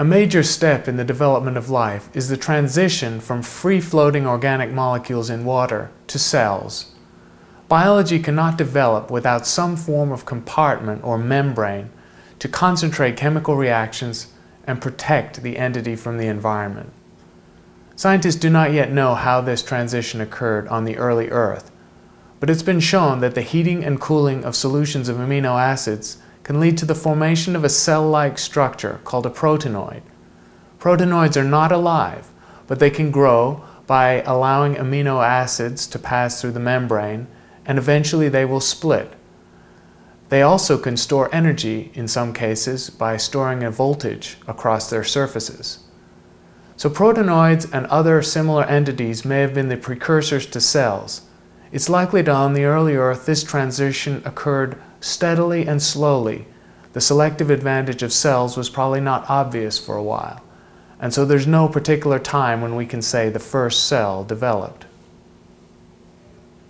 A major step in the development of life is the transition from free-floating organic molecules in water to cells. Biology cannot develop without some form of compartment or membrane to concentrate chemical reactions and protect the entity from the environment. Scientists do not yet know how this transition occurred on the early Earth, but it's been shown that the heating and cooling of solutions of amino acids can lead to the formation of a cell-like structure called a proteinoid. Proteinoids are not alive, but they can grow by allowing amino acids to pass through the membrane and eventually they will split. They also can store energy in some cases by storing a voltage across their surfaces. So proteinoids and other similar entities may have been the precursors to cells. It's likely that on the early Earth this transition occurred steadily and slowly, the selective advantage of cells was probably not obvious for a while. And so there's no particular time when we can say the first cell developed.